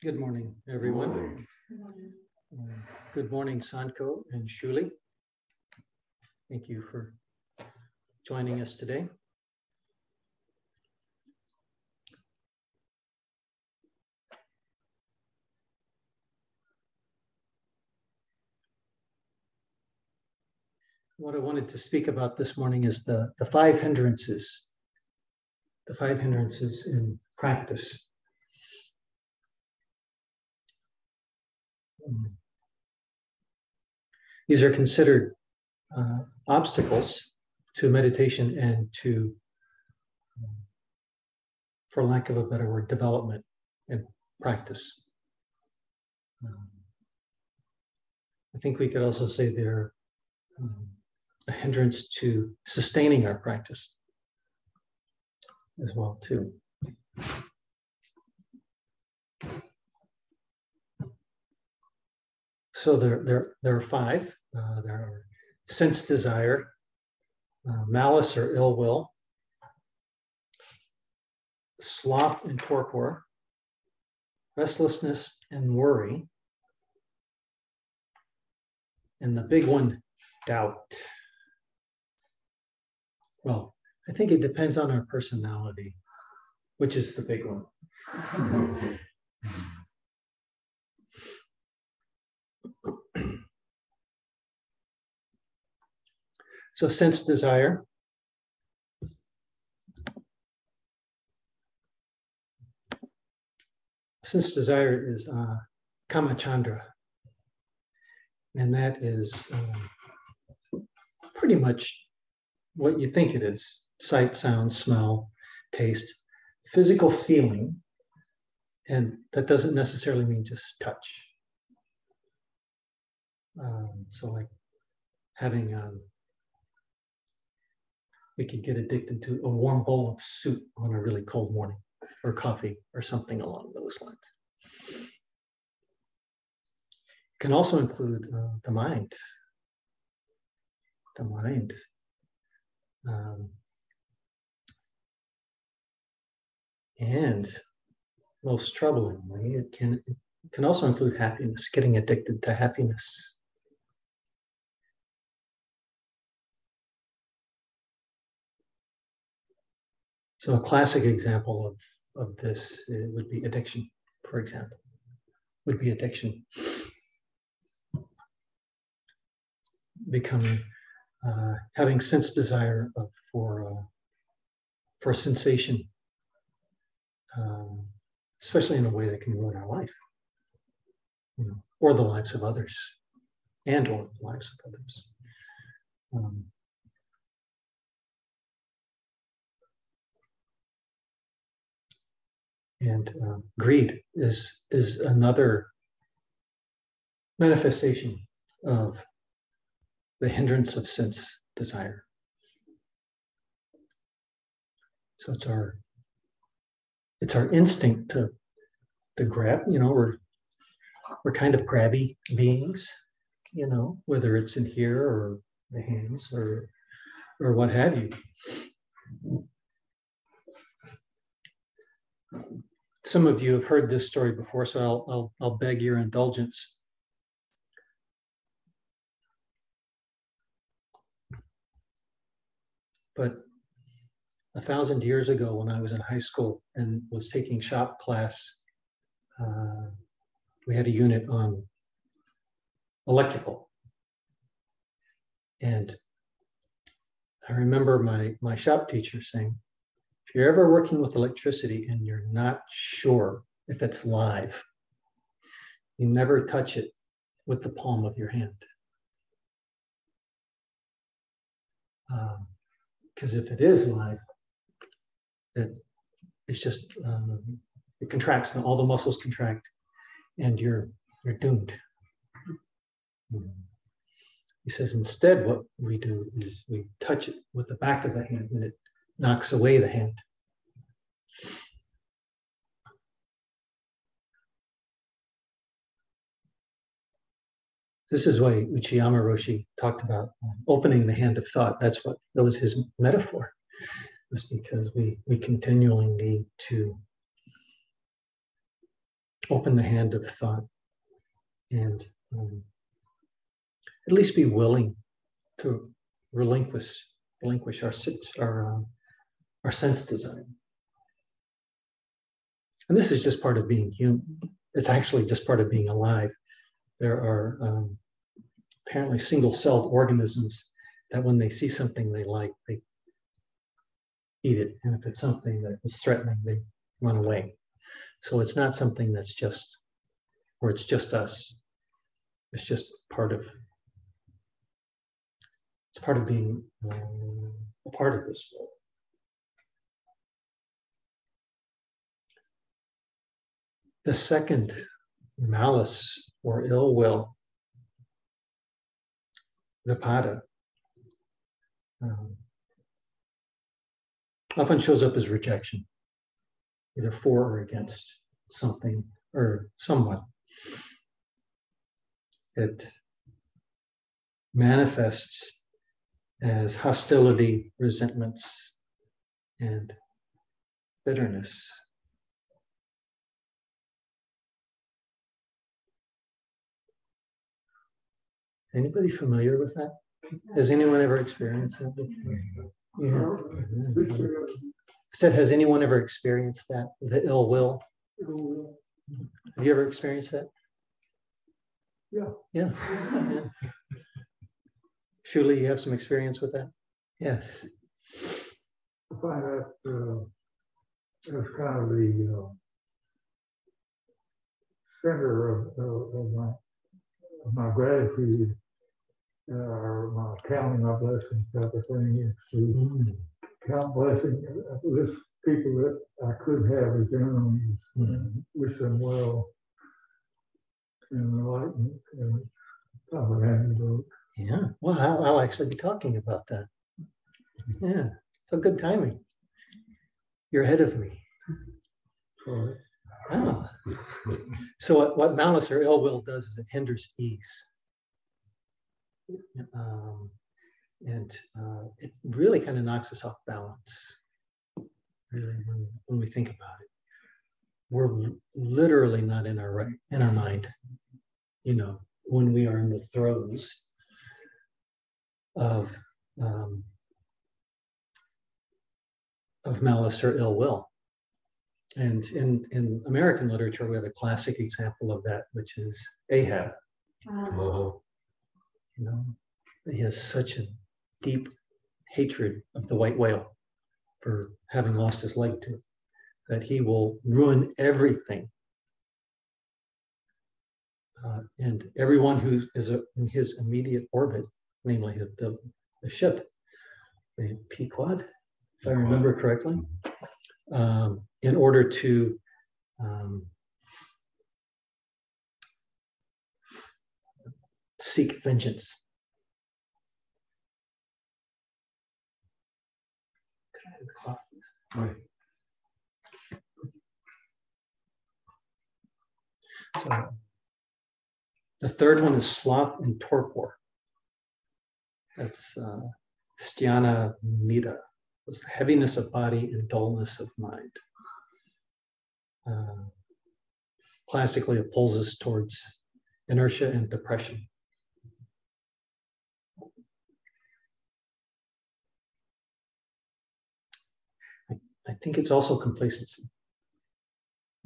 Good morning, everyone. Good morning, uh, Good morning Sanko and Shuli. Thank you for joining us today. What I wanted to speak about this morning is the, the five hindrances, the five hindrances in practice. These are considered uh, obstacles to meditation and to, um, for lack of a better word, development and practice. Um, I think we could also say they're um, a hindrance to sustaining our practice as well too. So there, there, there are five. Uh, there are sense desire, uh, malice or ill will, sloth and torpor, restlessness and worry, and the big one, doubt. Well, I think it depends on our personality, which is the big one. So sense desire. Sense desire is uh, kamacchanda. And that is um, pretty much what you think it is sight, sound, smell, taste, physical feeling. And that doesn't necessarily mean just touch. Um, so, like having um, we could get addicted to a warm bowl of soup on a really cold morning or coffee or something along those lines. It can also include uh, the mind. The mind. Um, and most troublingly, it can, it can also include happiness, getting addicted to happiness. So a classic example of, of this uh, would be addiction, for example, would be addiction. Becoming, uh, having sense desire of, for, uh, for sensation, um, especially in a way that can ruin our life, you know, or the lives of others, and or the lives of others. Um, and um, greed is is another manifestation of the hindrance of sense desire. So it's our it's our instinct to to grab you know we're we're kind of grabby beings you know whether it's in here or the hands or or what have you some of you have heard this story before, so I'll, I'll, I'll beg your indulgence. But a thousand years ago, when I was in high school and was taking shop class, uh, we had a unit on electrical. And I remember my, my shop teacher saying, if you're ever working with electricity and you're not sure if it's live, you never touch it with the palm of your hand. Because um, if it is live, it, it's just um, it contracts and all the muscles contract, and you're you're doomed. He says instead, what we do is we touch it with the back of the hand, and it knocks away the hand. This is why Uchiyama Roshi talked about opening the hand of thought. That's what that was his metaphor. It was because we we continually need to open the hand of thought and um, at least be willing to relinquish relinquish our our um, our sense desire. And this is just part of being human. It's actually just part of being alive. There are um, apparently single-celled organisms that when they see something they like, they eat it. And if it's something that is threatening, they run away. So it's not something that's just, or it's just us. It's just part of, it's part of being um, a part of this world. The second, malice or ill will, vipada, um, often shows up as rejection, either for or against something or someone. It manifests as hostility, resentments, and bitterness. Anybody familiar with that? Has anyone ever experienced that before? Yeah. I said, has anyone ever experienced that? The ill will? Have you ever experienced that? Yeah. Yeah. yeah. Shuli, you have some experience with that? Yes. I find that uh, that's kind of the uh, center of, of, of my my gratitude uh, or my counting my blessings type of thing is to mm-hmm. count blessings, list people that I could have as enemies mm-hmm. and wish them well and enlightenment and comprehend Yeah, well, I'll, I'll actually be talking about that. Yeah, so good timing. You're ahead of me. Sorry. Ah. So what, what malice or ill will does is it hinders ease. Um, and uh, it really kind of knocks us off balance, really, when, when we think about it. We're literally not in our right, in our mind, you know, when we are in the throes of um, of malice or ill will. And in, in American literature, we have a classic example of that, which is Ahab. Oh. You know, he has such a deep hatred of the white whale for having lost his leg to it, that he will ruin everything. Uh, and everyone who is a, in his immediate orbit, namely the, the, the ship, the Pequod, if I remember correctly, um, in order to um, seek vengeance. Right. So the third one is sloth and torpor. That's uh, Sthana Mita was the heaviness of body and dullness of mind. Uh, classically, it pulls us towards inertia and depression. I, I think it's also complacency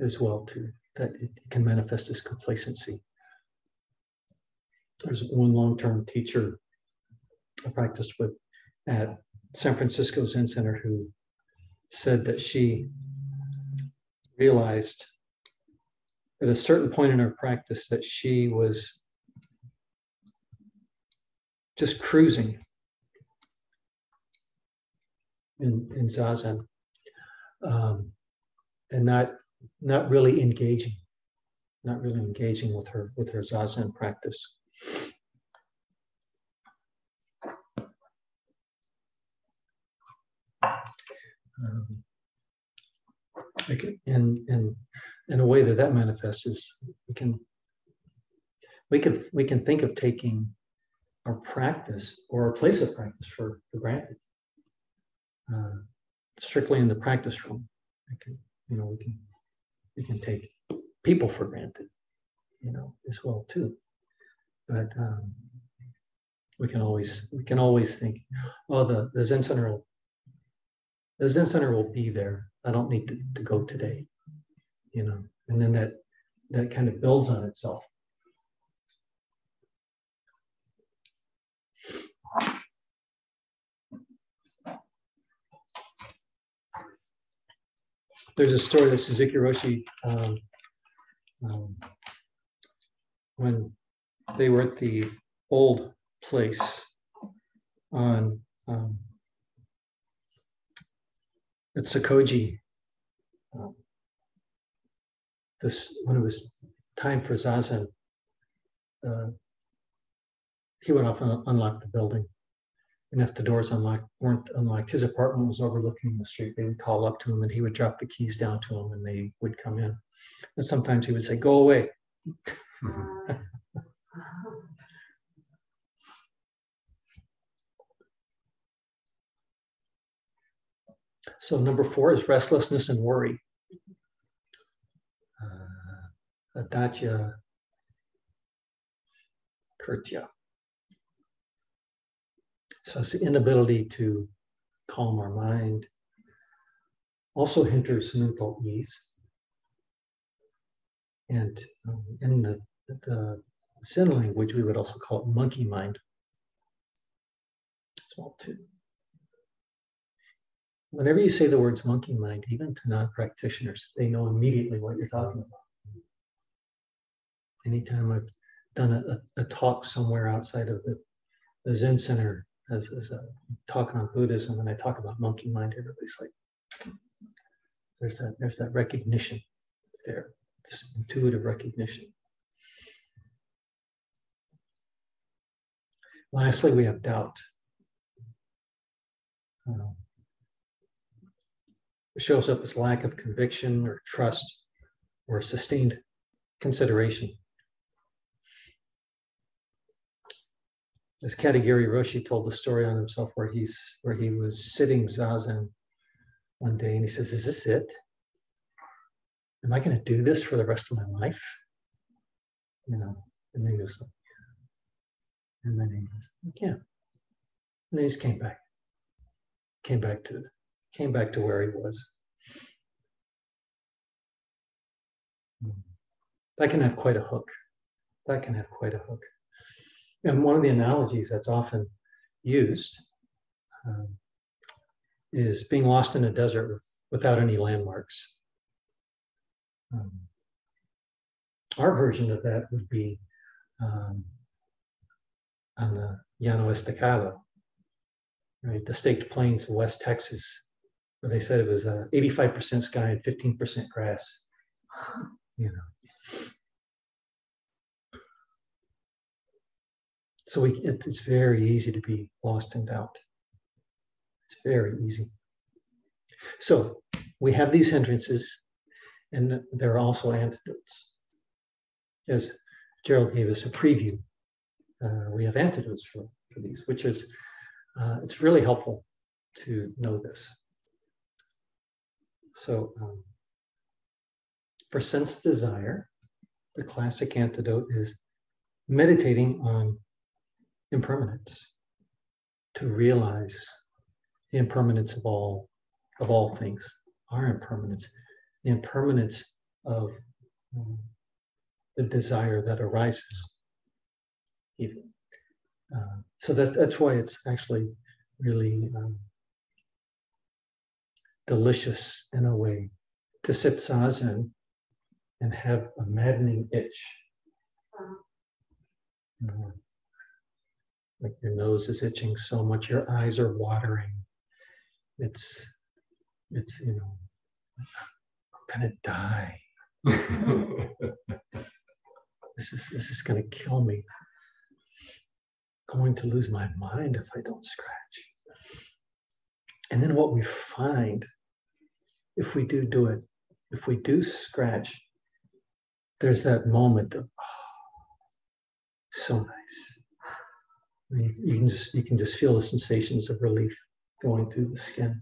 as well too, that it can manifest as complacency. There's one long-term teacher I practiced with at San Francisco Zen Center who said that she realized at a certain point in her practice that she was just cruising in, in zazen um, and not not really engaging not really engaging with her with her zazen practice. Um, and and in a way that that manifests is we can we can we can think of taking our practice or our place of practice for, for granted uh, strictly in the practice room can, you know we can we can take people for granted, you know, as well too. But um, we can always we can always think, oh, the the Zen Center will the Zen Center will be there. I don't need to, to go today, you know, and then that that kind of builds on itself. There's a story that Suzuki Roshi, um, um, when they were at the old place on um, at Sokoji, um, this when it was time for zazen, uh, he went off and unlocked the building. And if the doors unlocked weren't unlocked, his apartment was overlooking the street. They would call up to him, and he would drop the keys down to him, and they would come in. And sometimes he would say, "Go away." Mm-hmm. So number four is restlessness and worry. Uh, adatya kritya. So it's the inability to calm our mind. Also hinders mental ease. And um, in the, the Zen language, we would also call it monkey mind as well whenever you say the words monkey mind, even to non-practitioners, they know immediately what you're talking about. Anytime I've done a, a, a talk somewhere outside of the, the Zen Center as, as a talking on Buddhism, and I talk about monkey mind, everybody's like, there's that, there's that recognition there, this intuitive recognition. Lastly, we have doubt. Um, shows up as lack of conviction or trust or sustained consideration. As Katagiri Roshi told the story on himself where he's where he was sitting zazen one day and he says, Is this it? Am I going to do this for the rest of my life? You know, and then he was like, yeah. And then he yeah. And then he just came back. Came back to it came back to where he was. That can have quite a hook. That can have quite a hook. And one of the analogies that's often used um, is being lost in a desert with, without any landmarks. Um, our version of that would be um, on the Llano Estacado, right? The staked plains of West Texas they said it was uh, 85% sky and 15% grass. You know. So we, it, it's very easy to be lost in doubt. It's very easy. So we have these hindrances, and there are also antidotes. As Gerald gave us a preview, uh, we have antidotes for, for these, which is uh, it's really helpful to know this. So um, for sense desire, the classic antidote is meditating on impermanence to realize the impermanence of all of all things, our impermanence, the impermanence of um, the desire that arises. Even uh, so, that's that's why it's actually really um, delicious in a way to sit zazen and have a maddening itch. You know, like your nose is itching so much, your eyes are watering. It's, it's, you know, I'm gonna die. this is this is gonna kill me. going to lose my mind if I don't scratch. And then what we find, if we do do it, if we do scratch, there's that moment of oh, so nice. I mean, you can just you can just feel the sensations of relief going through the skin.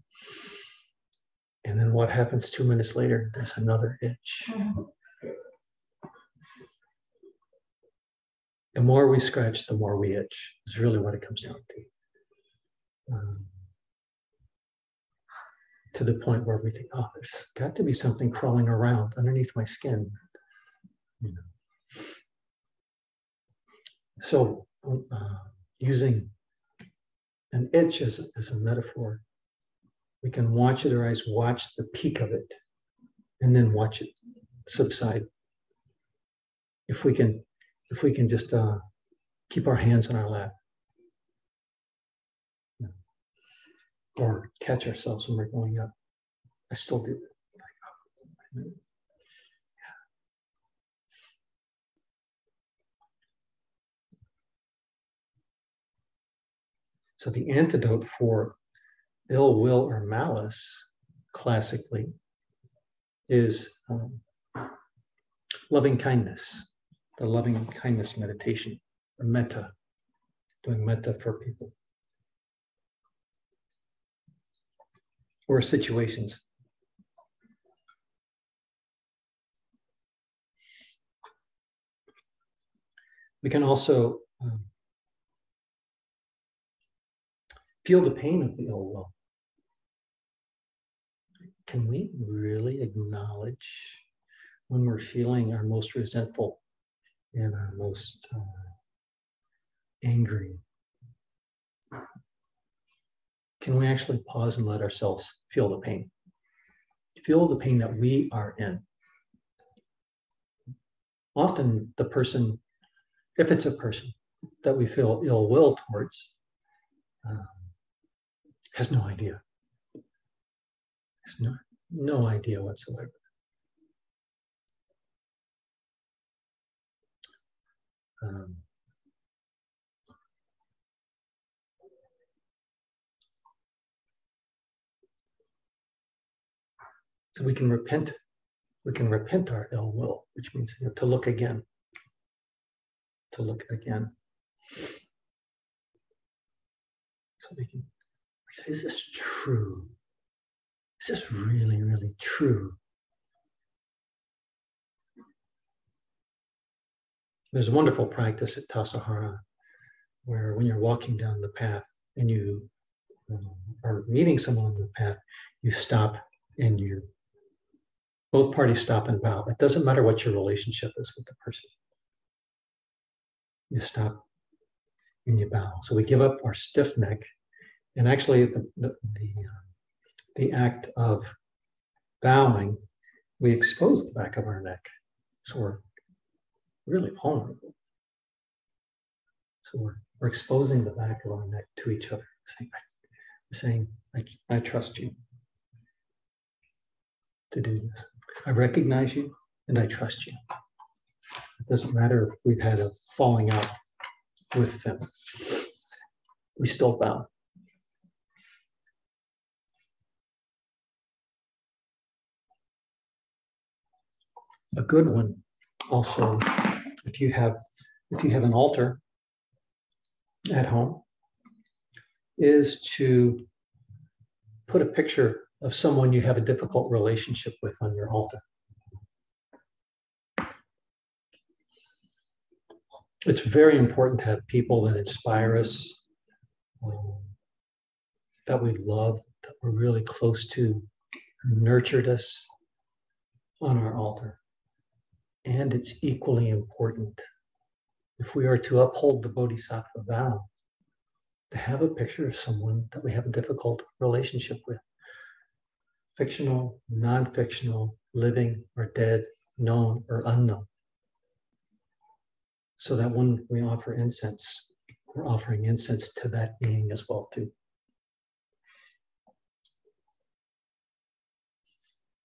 And then what happens two minutes later? There's another itch. Mm-hmm. The more we scratch, the more we itch, is really what it comes down to. Um, to the point where we think, oh, there's got to be something crawling around underneath my skin. You know. So, uh, using an itch as, as a metaphor, we can watch it, our eyes watch the peak of it, and then watch it subside. If we can, if we can just uh, keep our hands in our lap, or catch ourselves when we're going up. I still do. So the antidote for ill will or malice, classically, is um, loving kindness, the loving kindness meditation, or metta, doing metta for people. Or situations. We can also um, feel the pain of the ill will can we really acknowledge when we're feeling our most resentful and our most uh, angry? Can we actually pause and let ourselves feel the pain? Feel the pain that we are in. Often, the person, if it's a person that we feel ill will towards, um, has no idea has no, no idea whatsoever. Um, so we can repent. We can repent our ill will, which means you know, to look again. To look again. So we can say, is this true? Is this really, really true? There's a wonderful practice at Tassajara where when you're walking down the path and you um, are meeting someone on the path, you stop and you both parties stop and bow. It doesn't matter what your relationship is with the person. You stop and you bow. So we give up our stiff neck. And actually, the, the, the uh, the act of bowing, we expose the back of our neck. So we're really vulnerable. So we're, we're exposing the back of our neck to each other, saying, we're saying I, I trust you to do this. I recognize you and I trust you. It doesn't matter if we've had a falling out with them. We still bow. a good one also if you have if you have an altar at home is to put a picture of someone you have a difficult relationship with on your altar. It's very important to have people that inspire us um, that we love that we're really close to who nurtured us on our altar. And it's equally important if we are to uphold the Bodhisattva vow to have a picture of someone that we have a difficult relationship with fictional, non fictional, living or dead, known or unknown. So that when we offer incense, we're offering incense to that being as well too.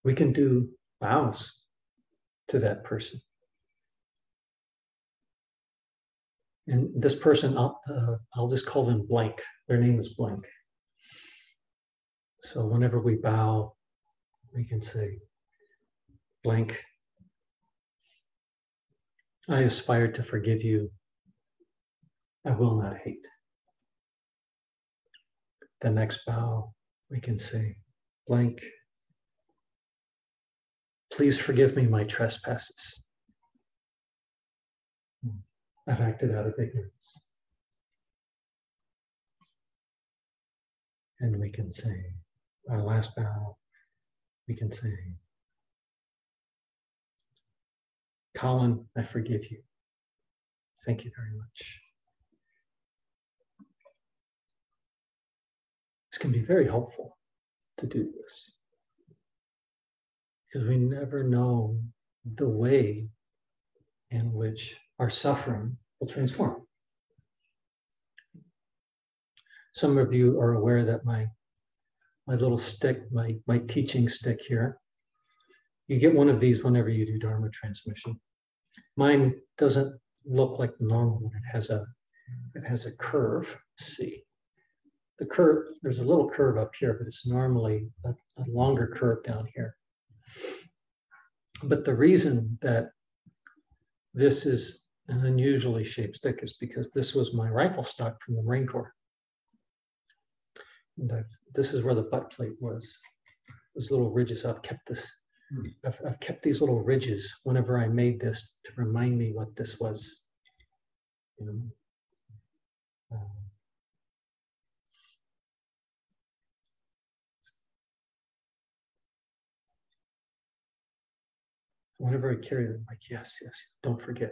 We can do vows to that person. And this person, I'll, uh, I'll just call them blank. Their name is blank. So whenever we bow, we can say, blank. I aspire to forgive you. I will not hate. The next bow, we can say, blank. Please forgive me my trespasses. I've acted out of ignorance. And we can say, our last vow, we can say, Colin, I forgive you. Thank you very much. This can be very helpful to do this because we never know the way in which our suffering will transform. Some of you are aware that my my little stick, my, my teaching stick here, you get one of these whenever you do Dharma transmission. Mine doesn't look like the normal. one. It has a it has a curve. Let's see. The curve, there's a little curve up here, but it's normally a, a longer curve down here. But the reason that this is an unusually shaped stick is because this was my rifle stock from the Marine Corps. And I've, this is where the butt plate was. Those little ridges. I've kept this. Hmm. I've, I've kept these little ridges whenever I made this to remind me what this was. You know. Um, whenever I carry them, like, yes, yes, don't forget,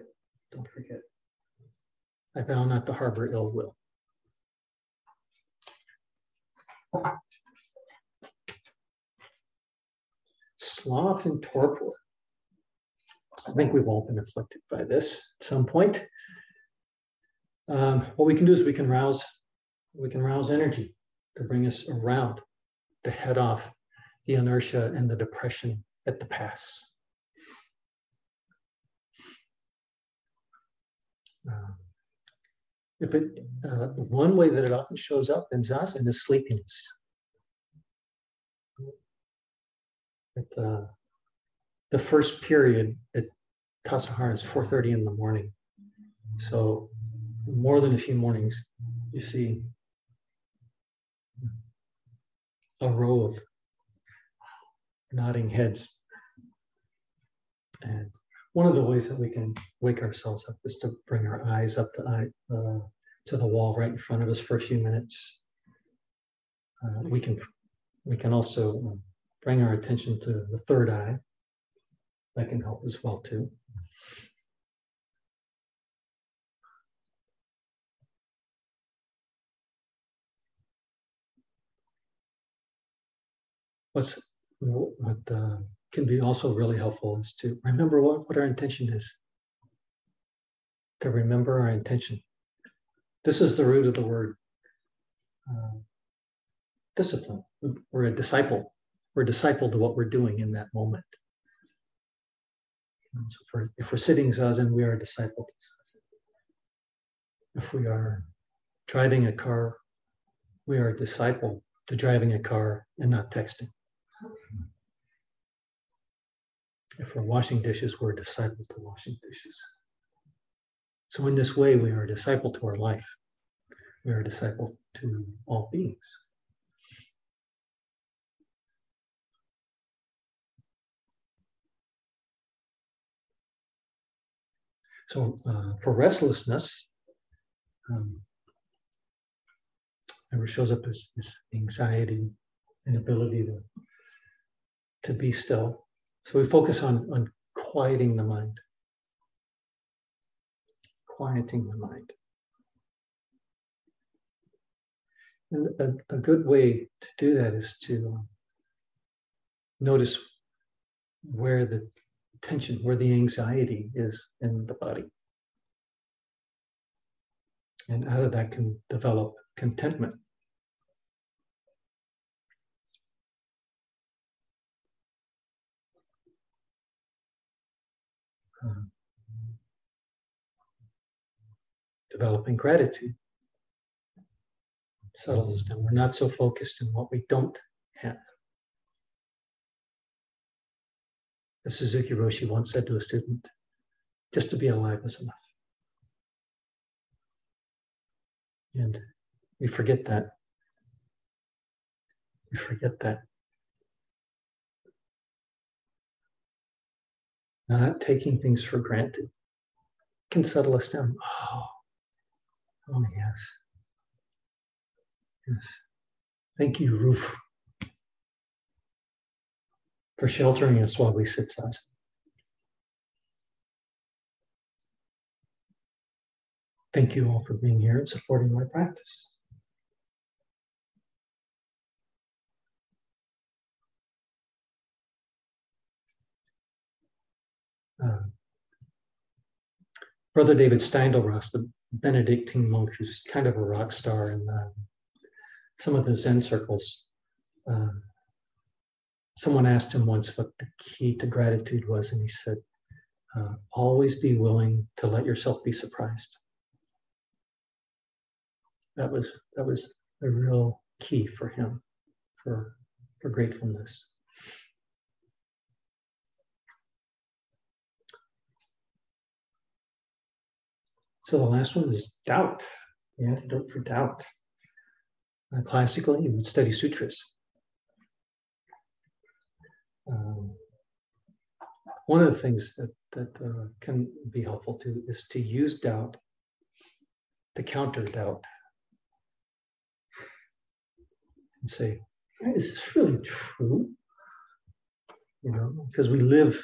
don't forget. I vow not to harbor ill will. Sloth and torpor. I think we've all been afflicted by this at some point. Um, what we can do is we can rouse, we can rouse energy to bring us around, to head off the inertia and the depression at the pass. Um, it, uh, one way that it often shows up in zazen is sleepiness. At, uh, the first period at Tassajara is 4.30 in the morning. So more than a few mornings, you see a row of nodding heads. And one of the ways that we can wake ourselves up is to bring our eyes up to, eye, uh, to the wall right in front of us for a few minutes. Uh, we can we can also bring our attention to the third eye. That can help as well too. What's what uh, can be also really helpful is to remember what, what our intention is. To remember our intention. This is the root of the word uh, discipline. We're a disciple. We're a disciple to what we're doing in that moment. So for, if we're sitting zazen, we are a disciple If we are driving a car, we are a disciple to driving a car and not texting. If we're washing dishes, we're a disciple to washing dishes. So, in this way, we are a disciple to our life. We are a disciple to all beings. So, uh, for restlessness, um, it shows up as, as anxiety, inability to, to be still. So we focus on, on quieting the mind, quieting the mind. And a, a good way to do that is to notice where the tension, where the anxiety is in the body. And out of that can develop contentment. um, developing gratitude settles us down. We're not so focused on what we don't have. As Suzuki Roshi once said to a student, just to be alive is enough. And we forget that. We forget that. not taking things for granted can settle us down. Oh, oh yes. Yes. Thank you, roof, for sheltering us while we sit zazen. Thank you all for being here and supporting my practice. Uh, Brother David Steindl-Rast, the Benedictine monk who's kind of a rock star in uh, some of the Zen circles. Uh, someone asked him once what the key to gratitude was, and he said, uh, always be willing to let yourself be surprised. That was that was a real key for him for for gratefulness. So the last one is doubt. The antidote for doubt. Uh, classically, you would study sutras. Um, one of the things that that uh, can be helpful to is to use doubt to counter doubt and say, "Is this really true?" You know, because we live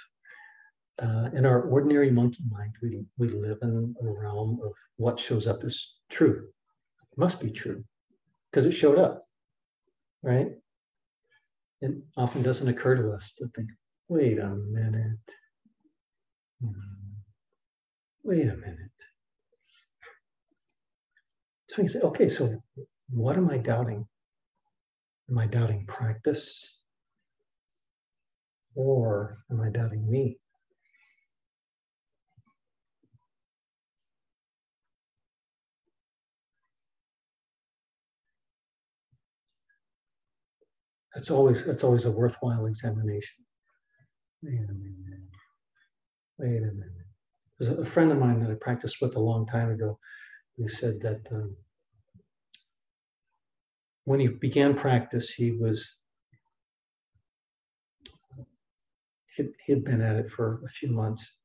uh, in our ordinary monkey mind, we, we live in a realm of what shows up as true. It must be true because it showed up, right? It often doesn't occur to us to think, wait a minute. Hmm. Wait a minute. So you say, okay, so what am I doubting? Am I doubting practice? Or am I doubting me? That's always that's always a worthwhile examination. Wait a minute. Wait a minute. There's a friend of mine that I practiced with a long time ago who said that um, when he began practice, he was he had been at it for a few months,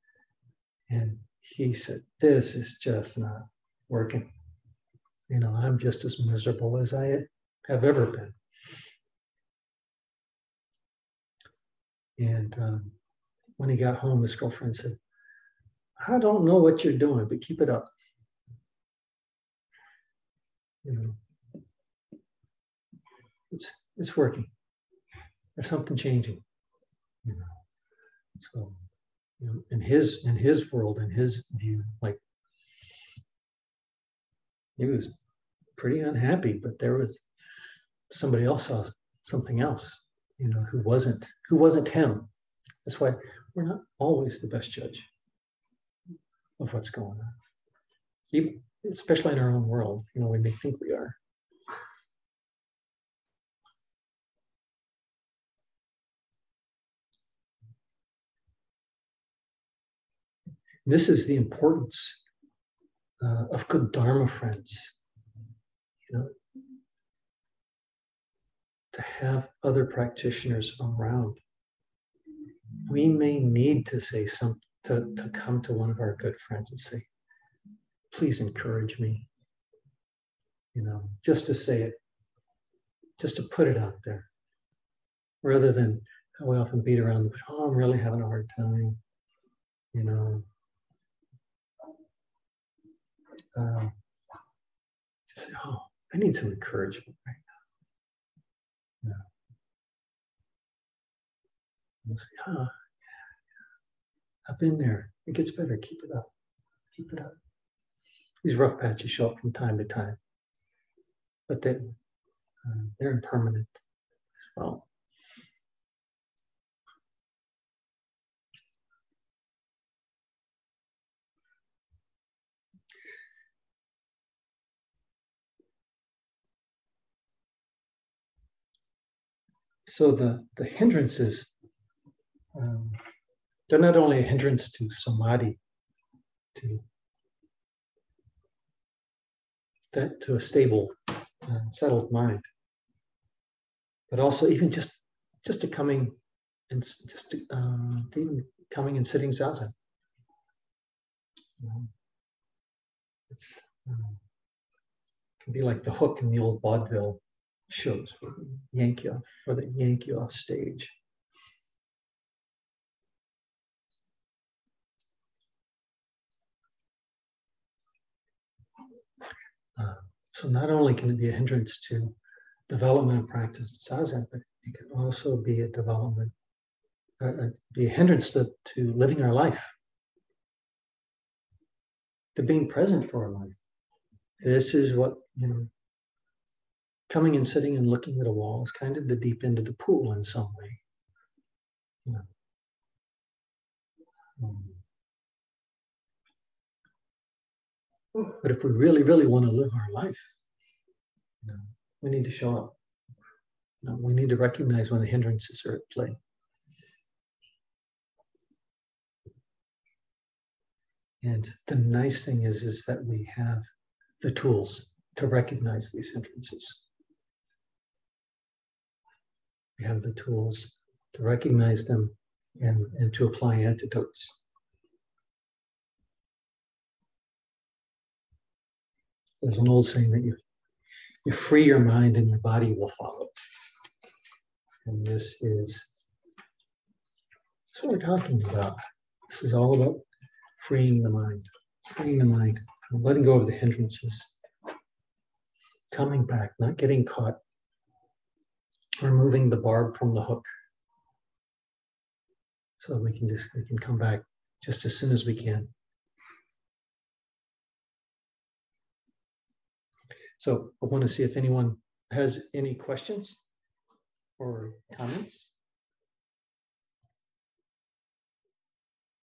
and he said, "This is just not working. You know, I'm just as miserable as I have ever been." And um, when he got home, his girlfriend said, I don't know what you're doing, but keep it up. You know, it's it's working. There's something changing. You know, so you know, in his in his world, in his view, like he was pretty unhappy, but there was somebody else saw something else you know, who wasn't who wasn't him. That's why we're not always the best judge of what's going on. Even, especially in our own world, you know, we may think we are. This is the importance uh, of good Dharma friends. You know, to have other practitioners around. We may need to say some to, to come to one of our good friends and say, please encourage me. You know, just to say it, just to put it out there. Rather than how we often beat around oh, I'm really having a hard time. You know. Um, just say, oh, I need some encouragement right And say, oh, I've been there. It gets better. Keep it up. Keep it up. These rough patches show up from time to time, but they, uh, they're impermanent as well. so the, the hindrances, um, they're not only a hindrance to samadhi, to that to a stable, uh, settled mind, but also even just just to coming and just even coming and sitting zazen. It's um, can be like the hook in the old vaudeville shows yank you off, or they yank you off stage. Uh, so not only can it be a hindrance to development of practice zazen, but it can also be a development, uh, uh, be a hindrance to, to living our life, to being present for our life. This is what, you know, coming and sitting and looking at a wall is kind of the deep end of the pool in some way. You know. um, but if we really, really want to live our life, you know, we need to show up. You know, we need to recognize when the hindrances are at play. And the nice thing is, is that we have the tools to recognize these hindrances. We have the tools to recognize them and, and to apply antidotes. There's an old saying that you, you free your mind and your body will follow. And this is what we're talking about. This is all about freeing the mind, freeing the mind, letting go of the hindrances, coming back, not getting caught, removing the barb from the hook. So that we can just we can come back just as soon as we can. So I want to see if anyone has any questions or comments.